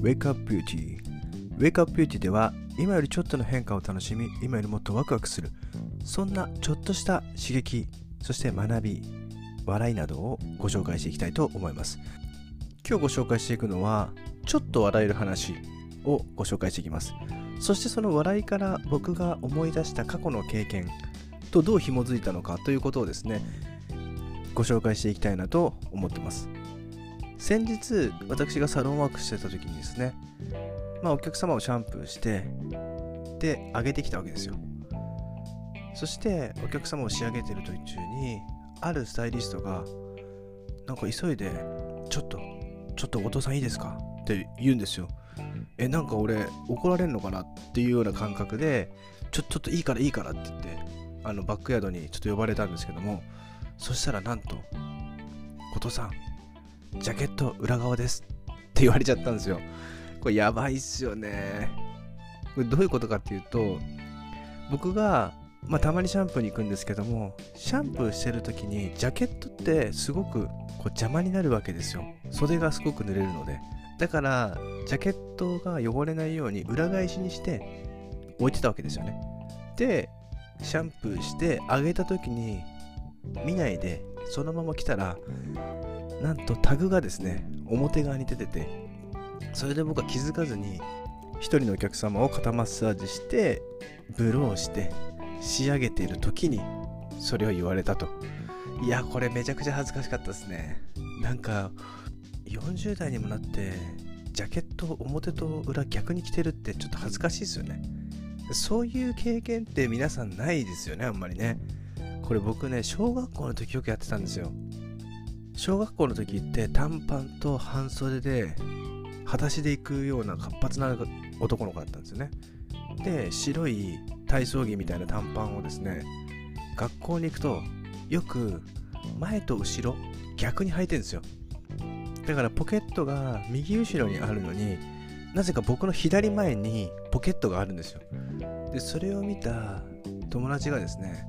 Wake Up Beauty Wake Up Beauty では今よりちょっとの変化を楽しみ今よりもっとワクワクするそんなちょっとした刺激そして学び笑いなどをご紹介していきたいと思います。今日ご紹介していくのはちょっと笑える話をご紹介していきます。そしてその笑いから僕が思い出した過去の経験とどう紐づいたのかということをですねご紹介していきたいなと思ってます。先日私がサロンワークしてた時にですねまあお客様をシャンプーしてで上げてきたわけですよ。そしてお客様を仕上げてる途中にあるスタイリストがなんか急いでちょっとちょっとお父さんいいですか？って言うんですよ。えなんか俺怒られるのかなっていうような感覚でちょちょっといいからいいからって言ってあのバックヤードにちょっと呼ばれたんですけどもそしたらなんと「後藤さんジャケット裏側です」って言われちゃったんですよ。これやばいっすよね。これどういうことかっていうと僕がまあ、たまにシャンプーに行くんですけどもシャンプーしてる時にジャケットってすごくこう邪魔になるわけですよ。袖がすごく濡れるので。だからジャケットが汚れないように裏返しにして置いてたわけですよね。でシャンプーしてあげた時に見ないでそのまま来たらなんとタグがですね表側に出ててそれで僕は気づかずに1人のお客様を肩マッサージしてブローして仕上げている時にそれを言われたと。いやこれめちゃくちゃ恥ずかしかったですね。なんか40代にもなってジャケット表と裏逆に着てるってちょっと恥ずかしいですよね。そういう経験って皆さんないですよねあんまりね。これ僕ね小学校の時よくやってたんですよ。小学校の時って短パンと半袖で裸足で行くような活発な男の子だったんですよね。で白い体操着みたいな短パンをですね学校に行くとよく前と後ろ逆に履いてるんですよ。だからポケットが右後ろにあるのになぜか僕の左前にポケットがあるんですよ。でそれを見た友達がですね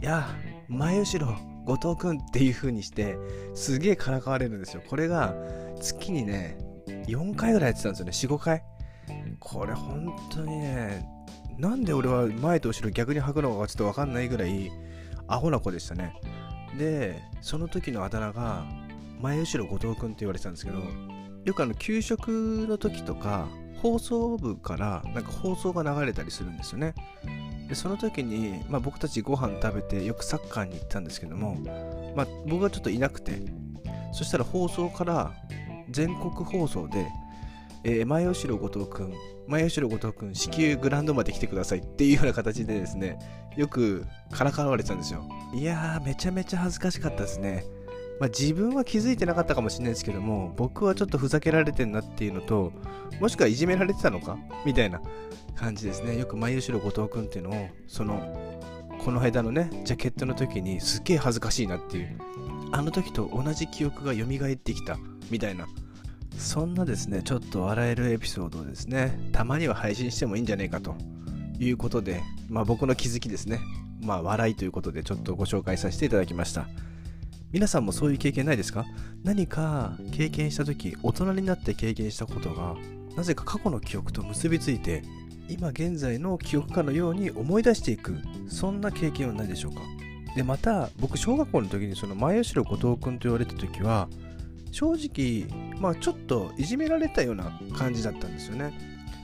いや前後ろ後藤くんっていう風にしてすげえからかわれるんですよ。これが月にね4回ぐらいやってたんですよね。45回。これ本当にねなんで俺は前と後ろ逆に履くのかちょっと分かんないぐらいアホな子でしたね。でその時のあだ名が前後ろ後藤くんって言われてたんですけどよくあの給食の時とか放送部からなんか放送が流れたりするんですよね。でその時に、まあ、僕たちご飯食べてよくサッカーに行ったんですけども、まあ、僕がちょっといなくてそしたら放送から全国放送で、えー、前後ろ後藤くん前後ろ後藤くん至急グラウンドまで来てくださいっていうような形でですねよくからかわれてたんですよ。いやーめちゃめちゃ恥ずかしかったですね。まあ、自分は気づいてなかったかもしれないですけども僕はちょっとふざけられてんなっていうのともしくはいじめられてたのか？みたいな感じですね。よく前後ろ後藤君っていうのをそのこの間のねジャケットの時にすっげえ恥ずかしいなっていうあの時と同じ記憶が蘇ってきたみたいな。そんなですねちょっと笑えるエピソードをですねたまには配信してもいいんじゃないかと。いうことでまあ僕の気づきですね。まあ笑いということでちょっとご紹介させていただきました。皆さんもそういう経験ないですか？何か経験した時大人になって経験したことがなぜか過去の記憶と結びついて今現在の記憶かのように思い出していくそんな経験はないでしょうか？でまた僕小学校の時にその前後ろ後藤君と言われた時は正直まあちょっといじめられたような感じだったんですよね。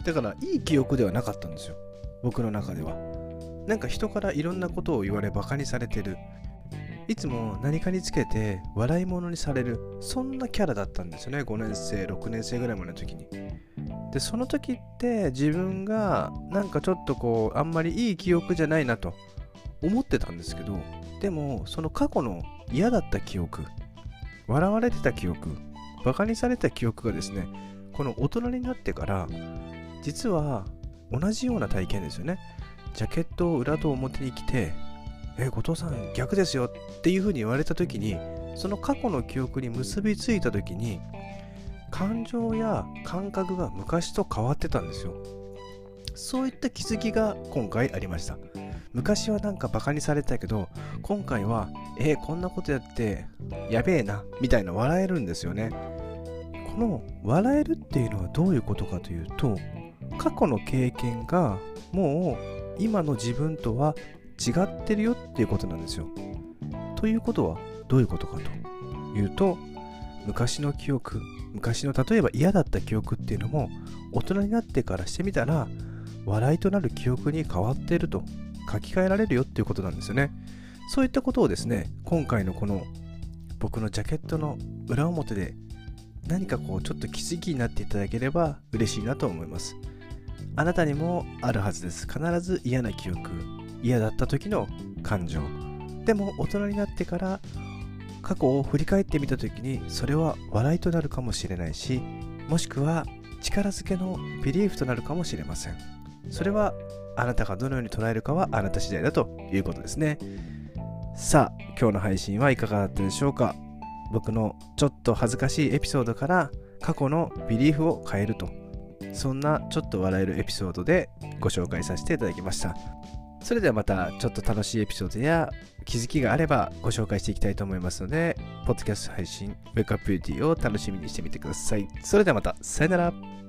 だからいい記憶ではなかったんですよ。僕の中では。なんか人からいろんなことを言われバカにされてる。いつも何かにつけて笑い物にされるそんなキャラだったんですよね。5年生6年生ぐらいまでの時に。でその時って自分がなんかちょっとこうあんまりいい記憶じゃないなと思ってたんですけどでもその過去の嫌だった記憶笑われてた記憶バカにされた記憶がですねこの大人になってから実は同じような体験ですよね。ジャケットを裏と表に着てえ後藤さん逆ですよっていうふうに言われた時にその過去の記憶に結びついた時に感情や感覚が昔と変わってたんですよ。そういった気づきが今回ありました。昔はなんかバカにされたけど今回はえー、こんなことやってやべえなみたいな笑えるんですよね。この笑えるっていうのはどういうことかというと過去の経験がもう今の自分とは違ってるよっていうことなんですよ。ということはどういうことかというと昔の記憶昔の例えば嫌だった記憶っていうのも大人になってからしてみたら笑いとなる記憶に変わっていると書き換えられるよっていうことなんですよね。そういったことをですね今回のこの僕のジャケットの裏表で何かこうちょっと気づきになっていただければ嬉しいなと思います。あなたにもあるはずです。必ず嫌な記憶、嫌だった時の感情。でも大人になってから過去を振り返ってみた時にそれは笑いとなるかもしれないし、もしくは力づけのビリーフとなるかもしれません。それはあなたがどのように捉えるかはあなた次第だということですね。さあ、今日の配信はいかがだったでしょうか僕のちょっと恥ずかしいエピソードから過去のビリーフを変えるとそんなちょっと笑えるエピソードでご紹介させていただきましたそれではまたちょっと楽しいエピソードや気づきがあればご紹介していきたいと思いますのでポッドキャスト配信ウェイクアップビューティーを楽しみにしてみてください。それではまたさよなら。